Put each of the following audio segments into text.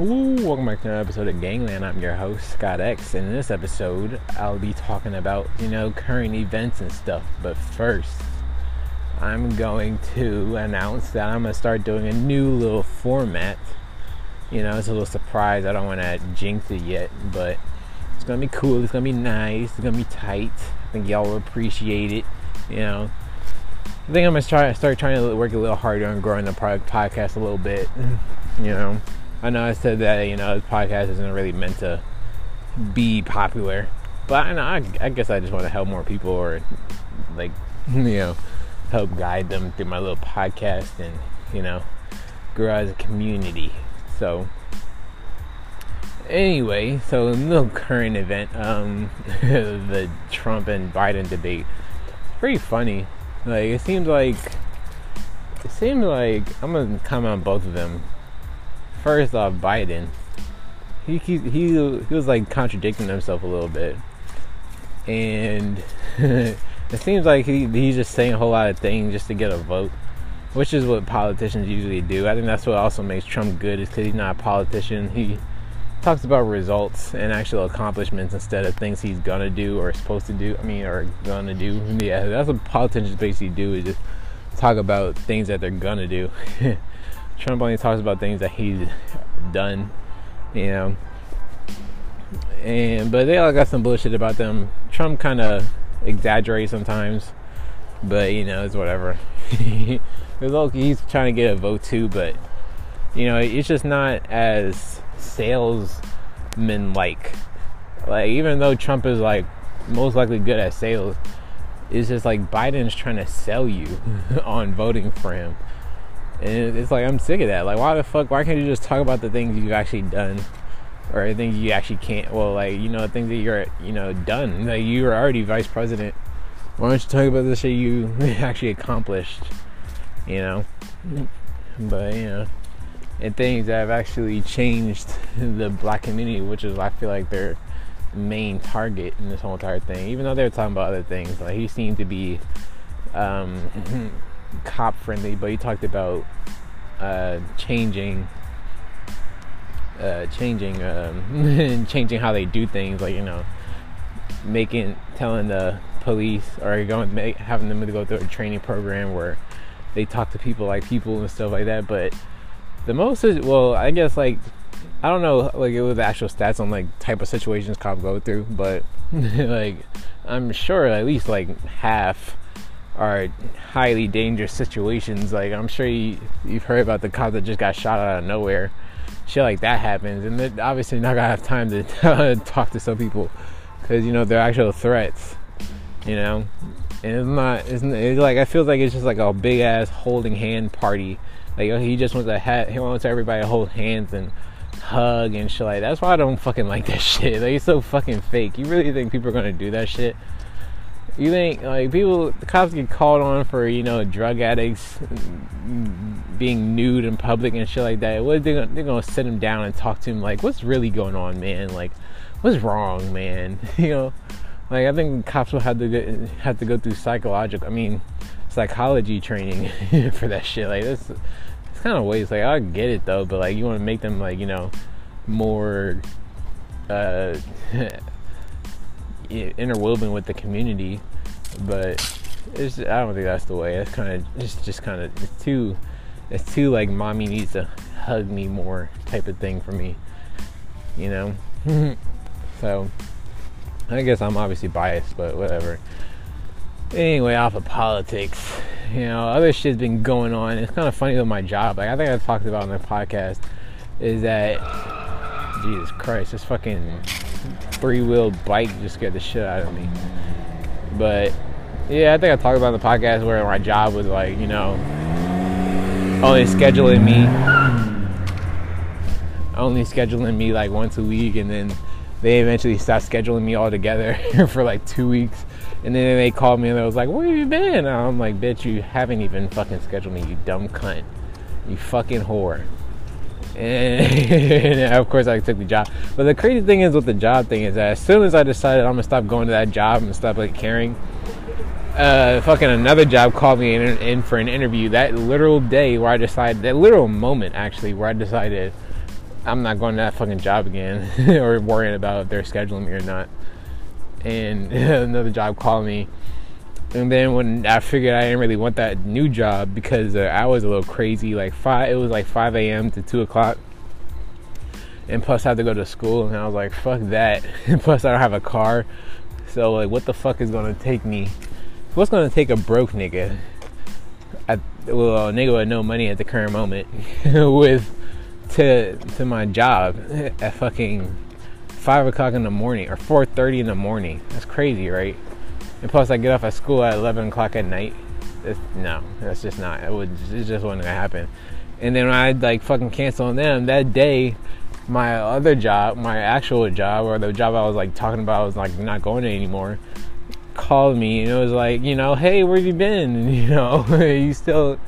Ooh, welcome back to another episode of Gangland. I'm your host, Scott X. and In this episode, I'll be talking about, you know, current events and stuff. But first, I'm going to announce that I'm going to start doing a new little format. You know, it's a little surprise. I don't want to jinx it yet, but it's going to be cool. It's going to be nice. It's going to be tight. I think y'all will appreciate it. You know, I think I'm going to try start trying to work a little harder on growing the podcast a little bit. You know, I know I said that you know this podcast isn't really meant to be popular, but I know I, I guess I just want to help more people or like you know help guide them through my little podcast and you know grow as a community. So anyway, so a little current event, um, the Trump and Biden debate. It's Pretty funny. Like it seems like it seems like I'm gonna comment on both of them first off, Biden, he he he, was like contradicting himself a little bit, and it seems like he he's just saying a whole lot of things just to get a vote, which is what politicians usually do. I think that's what also makes Trump good is because he's not a politician. He talks about results and actual accomplishments instead of things he's gonna do or supposed to do. I mean, or gonna do. Yeah, that's what politicians basically do is just talk about things that they're gonna do. Trump only talks about things that he's done, you know. And but they all got some bullshit about them. Trump kind of exaggerates sometimes, but you know it's whatever. he's trying to get a vote too, but you know it's just not as salesman like. Like even though Trump is like most likely good at sales, it's just like Biden's trying to sell you on voting for him and it's like I'm sick of that. Like, why the fuck? Why can't you just talk about the things you've actually done, or things you actually can't? Well, like you know, things that you're you know done. Like you were already vice president. Why don't you talk about the shit you actually accomplished? You know, but you know, and things that have actually changed the black community, which is I feel like their main target in this whole entire thing. Even though they were talking about other things, like he seemed to be. Um, cop friendly, but he talked about uh, changing, uh, changing, um, changing how they do things. Like you know, making telling the police or going make, having them to go through a training program where they talk to people like people and stuff like that. But the most is well, I guess like I don't know like it was the actual stats on like type of situations cops go through, but like I'm sure at least like half are highly dangerous situations. Like I'm sure you, have heard about the cop that just got shot out of nowhere. Shit like that happens, and they're obviously not gonna have time to talk to some people because you know they're actual threats. You know, and it's not. It's, it's like I feel like it's just like a big ass holding hand party. Like he just wants to have, he wants everybody to hold hands and hug and shit like that. That's why I don't fucking like that shit. Like it's so fucking fake. You really think people are gonna do that shit? You think like people, the cops get called on for you know drug addicts being nude in public and shit like that? What they gonna, they're gonna sit them down and talk to him like, what's really going on, man? Like, what's wrong, man? you know, like I think cops will have to go, have to go through psychological, I mean, psychology training for that shit. Like this, it's kind of waste. Like I get it though, but like you want to make them like you know more. Uh, interwoven with the community, but it's I don't think that's the way. It's kind of it's just kind of it's too it's too like mommy needs to hug me more type of thing for me, you know. so I guess I'm obviously biased, but whatever. Anyway, off of politics, you know, other shit's been going on. It's kind of funny with my job. Like I think I talked about on the podcast, is that Jesus Christ, this fucking three wheel bike just scared the shit out of me. But yeah, I think I talked about in the podcast where my job was like, you know, only scheduling me, only scheduling me like once a week, and then they eventually stopped scheduling me all together for like two weeks. And then they called me and they was like, "Where have you been?" And I'm like, "Bitch, you haven't even fucking scheduled me, you dumb cunt, you fucking whore." and of course I took the job. But the crazy thing is with the job thing is that as soon as I decided I'm gonna stop going to that job and stop like caring, uh, fucking another job called me in, in, for an interview that literal day where I decided, that literal moment actually where I decided I'm not going to that fucking job again or worrying about if they're scheduling me or not. And another job called me. And then when I figured I didn't really want that new job because uh, I was a little crazy, like five, it was like 5 a.m. to 2 o'clock. And plus, I had to go to school, and I was like, fuck that. And plus, I don't have a car. So, like, what the fuck is gonna take me? What's gonna take a broke nigga? I, well, a nigga with no money at the current moment with to to my job at fucking five o'clock in the morning or four thirty in the morning. That's crazy, right? And plus, I get off at school at eleven o'clock at night. It's, no, that's just not. It would. It just wasn't gonna happen. And then when I like fucking cancel on them that day, my other job, my actual job, or the job I was like talking about, I was like not going to anymore. Called me and it was like, you know, hey, where have you been? And, you know, you still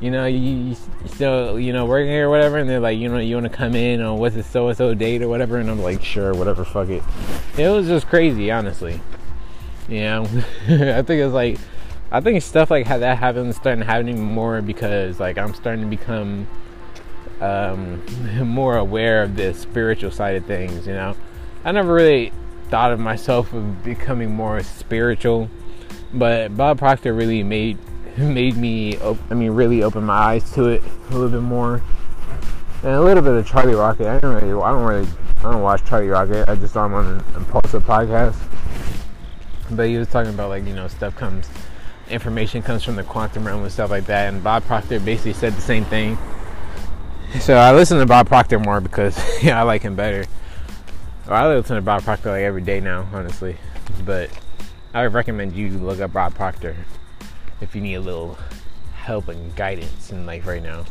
you know, you, you still, you know, working here or whatever, and they're like, you know, you want to come in on what's the so and so date or whatever, and I'm like, sure, whatever, fuck it. It was just crazy, honestly. Know, I think it's like, I think stuff like that happens starting happening more because like I'm starting to become um, more aware of the spiritual side of things. You know, I never really thought of myself of becoming more spiritual, but Bob Proctor really made made me, I mean, really open my eyes to it a little bit more. And a little bit of Charlie Rocket. I don't really, I don't really, I don't watch Charlie Rocket. I just saw him on an Impulsive podcast. But he was talking about like you know stuff comes, information comes from the quantum realm and stuff like that. And Bob Proctor basically said the same thing. So I listen to Bob Proctor more because yeah, I like him better. Well, I listen to Bob Proctor like every day now, honestly. But I would recommend you look up Bob Proctor if you need a little help and guidance in life right now.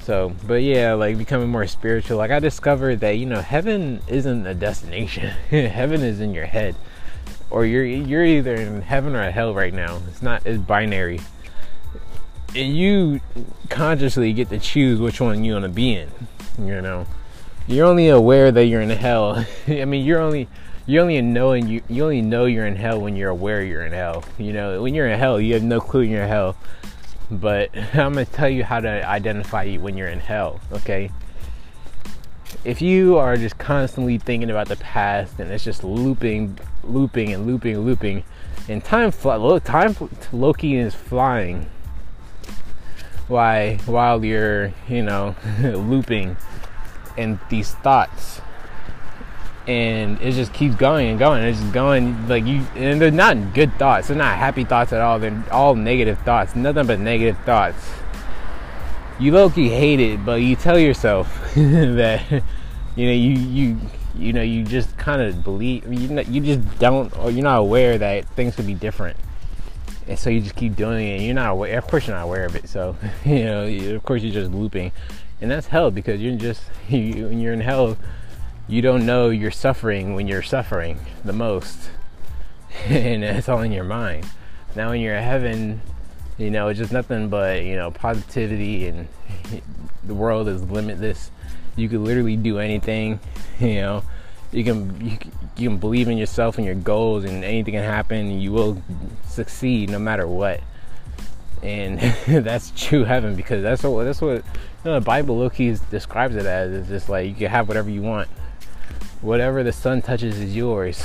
So, but yeah, like becoming more spiritual. Like I discovered that you know heaven isn't a destination. heaven is in your head, or you're you're either in heaven or hell right now. It's not it's binary, and you consciously get to choose which one you want to be in. You know, you're only aware that you're in hell. I mean, you're only you only know you you only know you're in hell when you're aware you're in hell. You know, when you're in hell, you have no clue you're in hell. But I'm gonna tell you how to identify you when you're in hell. Okay. If you are just constantly thinking about the past and it's just looping, looping, and looping, looping, and time fly, time Loki is flying. Why while you're you know looping, and these thoughts and it just keeps going and going. It's just going like you, and they're not good thoughts. They're not happy thoughts at all. They're all negative thoughts. Nothing but negative thoughts. You low key hate it, but you tell yourself that you know you you you know you just kind of believe you know, you just don't or you're not aware that things could be different, and so you just keep doing it. and You're not aware. Of course, you're not aware of it. So you know, of course, you're just looping, and that's hell because you're just you, when you're in hell you don't know you're suffering when you're suffering the most. and it's all in your mind. Now when you're in heaven, you know, it's just nothing but, you know, positivity and the world is limitless. You can literally do anything, you know. You can you, you can believe in yourself and your goals and anything can happen and you will succeed no matter what. And that's true heaven because that's what that's what you know, the Bible Loki describes it as. It's just like you can have whatever you want whatever the sun touches is yours.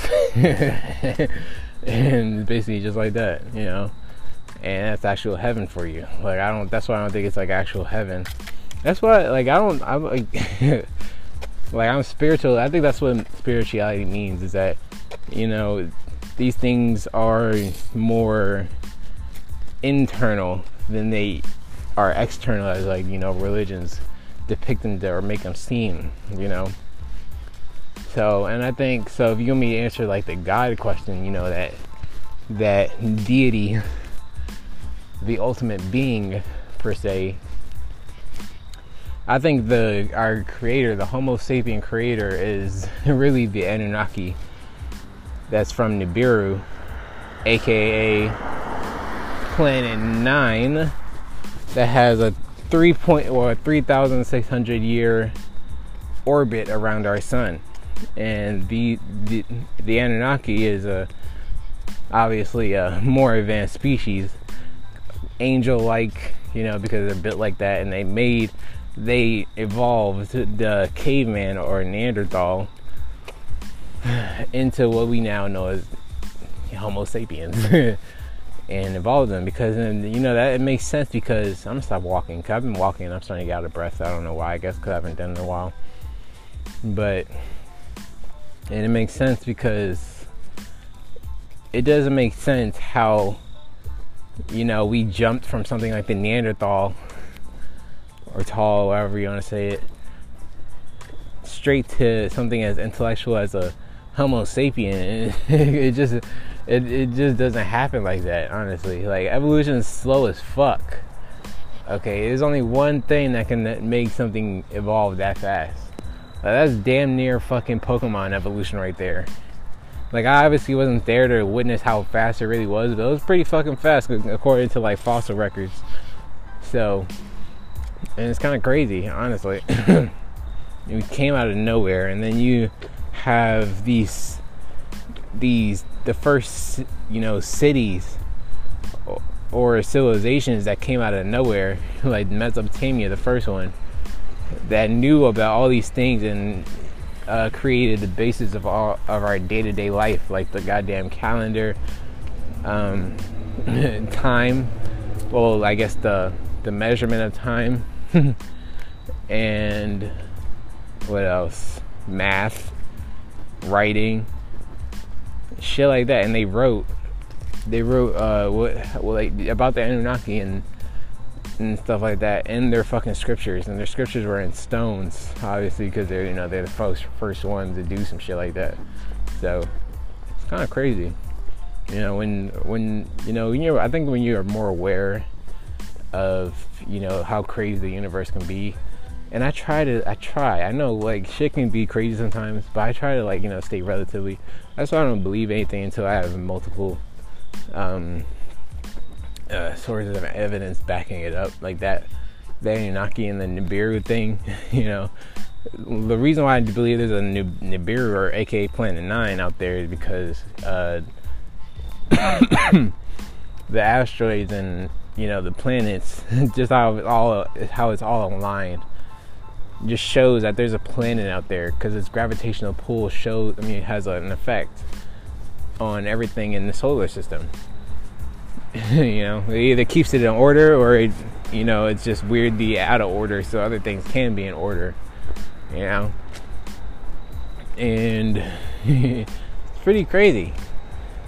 and basically just like that, you know. And that's actual heaven for you. Like I don't that's why I don't think it's like actual heaven. That's why like I don't I'm like like I'm spiritual. I think that's what spirituality means is that you know these things are more internal than they are external as like you know religions depict them or make them seem you know so, and I think so. If you want me to answer like the God question, you know that that deity, the ultimate being per se. I think the our creator, the Homo sapien creator, is really the Anunnaki. That's from Nibiru, aka Planet Nine, that has a three point or three thousand six hundred year orbit around our sun and the the, the Anunnaki is a obviously a more advanced species, angel-like, you know, because they're built like that, and they made they evolved the caveman or Neanderthal into what we now know as Homo sapiens and evolved them because then you know that it makes sense because I'm gonna stop walking. Cause I've been walking and I'm starting to get out of breath. I don't know why. I guess because I haven't done it in a while. But and it makes sense because it doesn't make sense how you know we jumped from something like the Neanderthal or tall, however you want to say it, straight to something as intellectual as a Homo sapien. it just it, it just doesn't happen like that, honestly. Like evolution is slow as fuck. Okay, there's only one thing that can make something evolve that fast. Like, that's damn near fucking Pokemon evolution right there. Like I obviously wasn't there to witness how fast it really was, but it was pretty fucking fast according to like fossil records. So and it's kind of crazy, honestly. it came out of nowhere, and then you have these these the first you know cities or civilizations that came out of nowhere, like Mesopotamia, the first one, that knew about all these things and uh, created the basis of all of our day to day life, like the goddamn calendar, um, time. Well, I guess the the measurement of time and what else? Math, writing, shit like that. And they wrote, they wrote uh, what, well, like about the Anunnaki and and stuff like that in their fucking scriptures. And their scriptures were in stones, obviously, because they're you know they're the first first ones to do some shit like that. So it's kind of crazy. You know, when when you know, when you're, I think when you're more aware of you know how crazy the universe can be and i try to i try i know like shit can be crazy sometimes but i try to like you know stay relatively that's why i don't believe anything until i have multiple um uh, sources of evidence backing it up like that the Anunnaki and the Nibiru thing you know the reason why I believe there's a Nibiru or aka Planet Nine out there is because uh, the asteroids and you know the planets, just how it's all how it's all aligned, just shows that there's a planet out there because its gravitational pull shows. I mean, it has an effect on everything in the solar system. you know, it either keeps it in order or it, you know, it's just weirdly out of order, so other things can be in order. You know, and it's pretty crazy.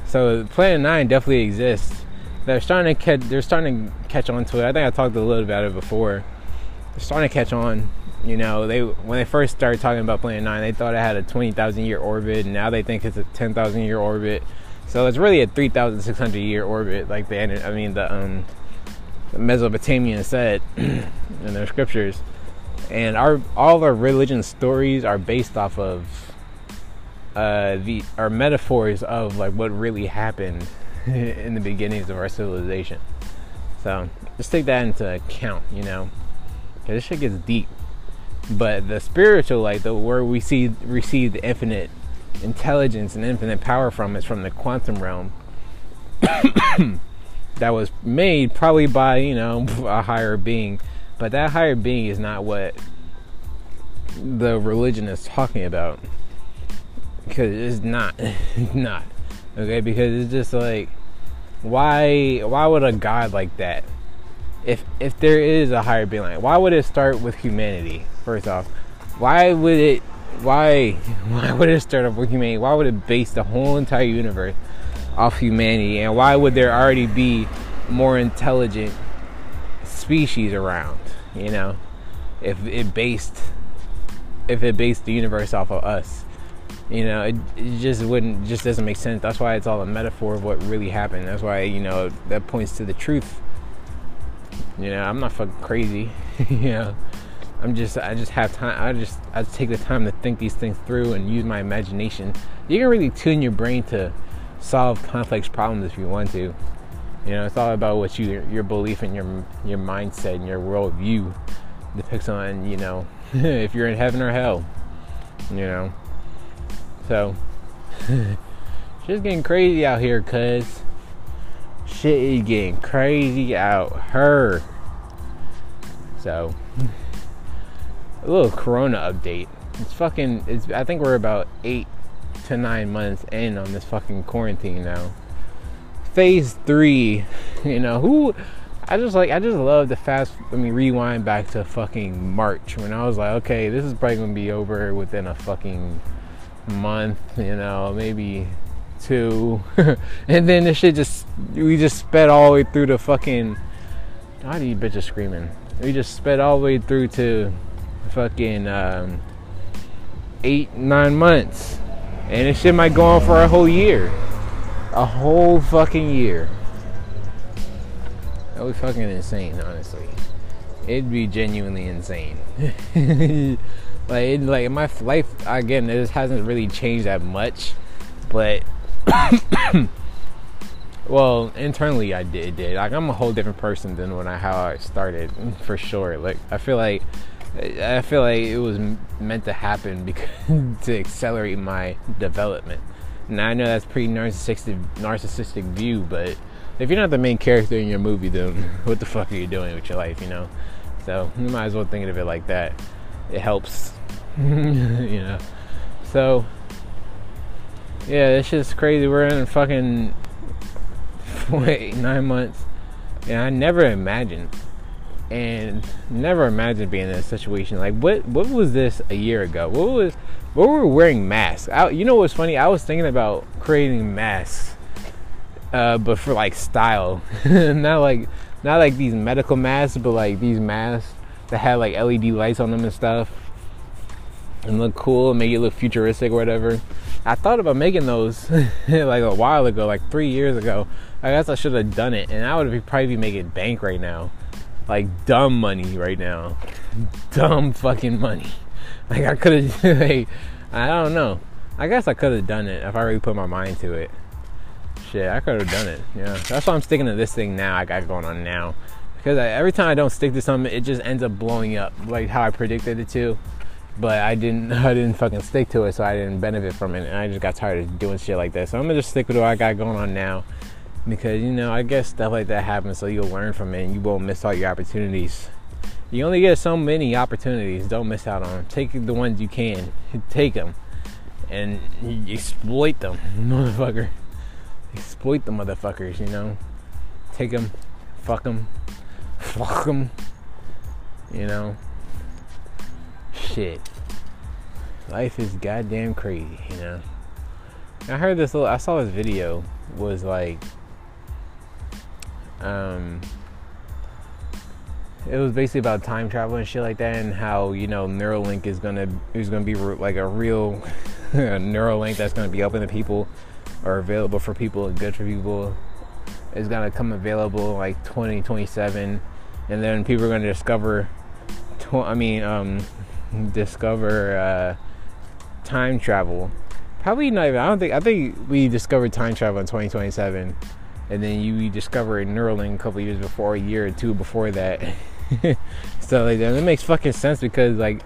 So Planet Nine definitely exists they're starting to catch they're starting to catch on to it. I think I talked a little about it before. They're starting to catch on. You know, they when they first started talking about Planet Nine, they thought it had a twenty thousand year orbit, and now they think it's a ten thousand year orbit. So it's really a three thousand six hundred year orbit, like the I mean the um the said in their scriptures. And our all our religion stories are based off of uh, the our metaphors of like what really happened in the beginnings of our civilization. So just take that into account, you know, because this shit gets deep. But the spiritual like the where we see receive the infinite intelligence and infinite power from, is from the quantum realm. that was made probably by you know a higher being, but that higher being is not what the religion is talking about. Because it's not, not okay? Because it's just like why why would a god like that if if there is a higher being like why would it start with humanity first off? Why would it why why would it start off with humanity? Why would it base the whole entire universe off humanity? And why would there already be more intelligent species around you know? If it based if it based the universe off of us you know? It, it, just wouldn't just doesn't make sense. That's why it's all a metaphor of what really happened. That's why you know that points to the truth. You know i'm not fucking crazy you know i'm just i just have time i just i just take the time to think these things through and use my imagination you can really tune your brain to solve complex problems if you want to you know it's all about what you your belief and your your mindset and your worldview depicts on you know if you're in heaven or hell you know so, shit's getting crazy out here, cuz. Shit is getting crazy out her. So, a little Corona update. It's fucking. It's. I think we're about eight to nine months in on this fucking quarantine now. Phase three. You know who? I just like. I just love the fast. Let me rewind back to fucking March when I was like, okay, this is probably gonna be over within a fucking month. You know, maybe two. and then this shit just. We just sped all the way through the fucking. Why do you bitches screaming? We just sped all the way through to fucking um, eight, nine months. And this shit might go on for a whole year. A whole fucking year. That would be fucking insane, honestly. It'd be genuinely insane. like, it, like my life again, it hasn't really changed that much, but well, internally I did, did. Like I'm a whole different person than when I how I started, for sure. Like I feel like I feel like it was meant to happen because to accelerate my development. Now I know that's pretty narcissistic narcissistic view, but if you're not the main character in your movie, then what the fuck are you doing with your life, you know? So you might as well think of it like that. It helps, you know. So yeah, it's just crazy. We're in fucking wait nine months, and I never imagined and never imagined being in a situation. Like what what was this a year ago? What was what were we wearing masks? I, you know what's funny? I was thinking about creating masks uh, but for like style. Not like not like these medical masks but like these masks that had like led lights on them and stuff and look cool and make it look futuristic or whatever. I thought about making those like a while ago like three years ago. I guess i should have done it and i would be probably be making bank right now like dumb money right now. dumb fucking money. Like I could have like I don't know. I guess I could have done it if I really put my mind to it. Shit, I could have done it. Yeah, that's why I'm sticking to this thing now. I got going on now because I, every time I don't stick to something, it just ends up blowing up like how I predicted it to. But I didn't, I didn't fucking stick to it, so I didn't benefit from it, and I just got tired of doing shit like that. So I'm gonna just stick with what I got going on now because you know I guess stuff like that happens so you'll learn from it and you won't miss all your opportunities. You only get so many opportunities. Don't miss out on them. Take the ones you can. Take them and exploit them, motherfucker. Exploit the motherfuckers. You know, take them, fuck them, fuck them. You know, shit. Life is goddamn crazy. You know. I heard this little. I saw this video was like um, it was basically about time travel and shit like that, and how you know Neuralink is gonna is gonna be re- like a real Neuralink that's gonna be open to people or available for people and good for people. It's gonna come available like 2027, and then people are gonna discover. Tw- I mean, um, discover uh, time travel. Probably not even. I don't think. I think we discovered time travel in 2027 and then you discover a Neuralink a couple years before, a year or two before that. so like that, makes fucking sense because like,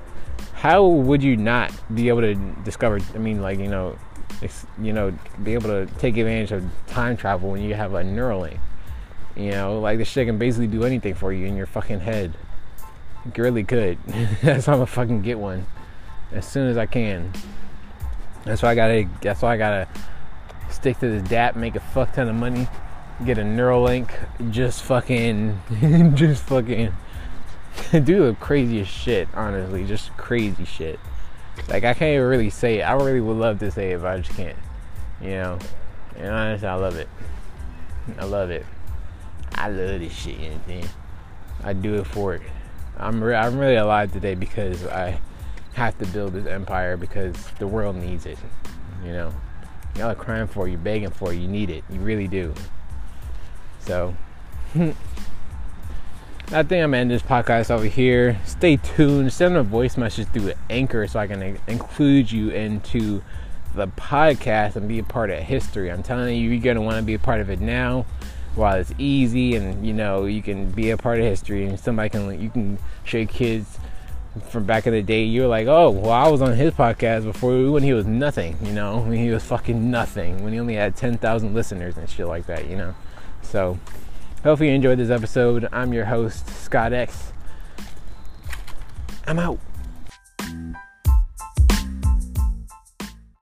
how would you not be able to discover? I mean, like you know, you know, be able to take advantage of time travel when you have a Neuralink. You know, like this shit can basically do anything for you in your fucking head. It really could. that's why I'm gonna fucking get one as soon as I can. That's why I gotta. That's why I gotta stick to this DAP, make a fuck ton of money, get a Neuralink, just fucking, just fucking do the craziest shit, honestly, just crazy shit. Like, I can't even really say it. I really would love to say it, but I just can't. You know? And honestly, I love it. I love it. I love this shit, you know I do it for it. I'm, re- I'm really alive today because I have to build this empire because the world needs it. You know? Y'all are crying for it, you're begging for it, You need it. You really do. So, I think I'm gonna end this podcast over here. Stay tuned. Send a voice message through Anchor so I can include you into the podcast and be a part of history. I'm telling you, you're gonna want to be a part of it now while it's easy and you know you can be a part of history and somebody can you can show kids from back in the day you're like oh well i was on his podcast before when he was nothing you know when he was fucking nothing when he only had 10,000 listeners and shit like that you know so, hopefully you enjoyed this episode. I'm your host, Scott X. I'm out.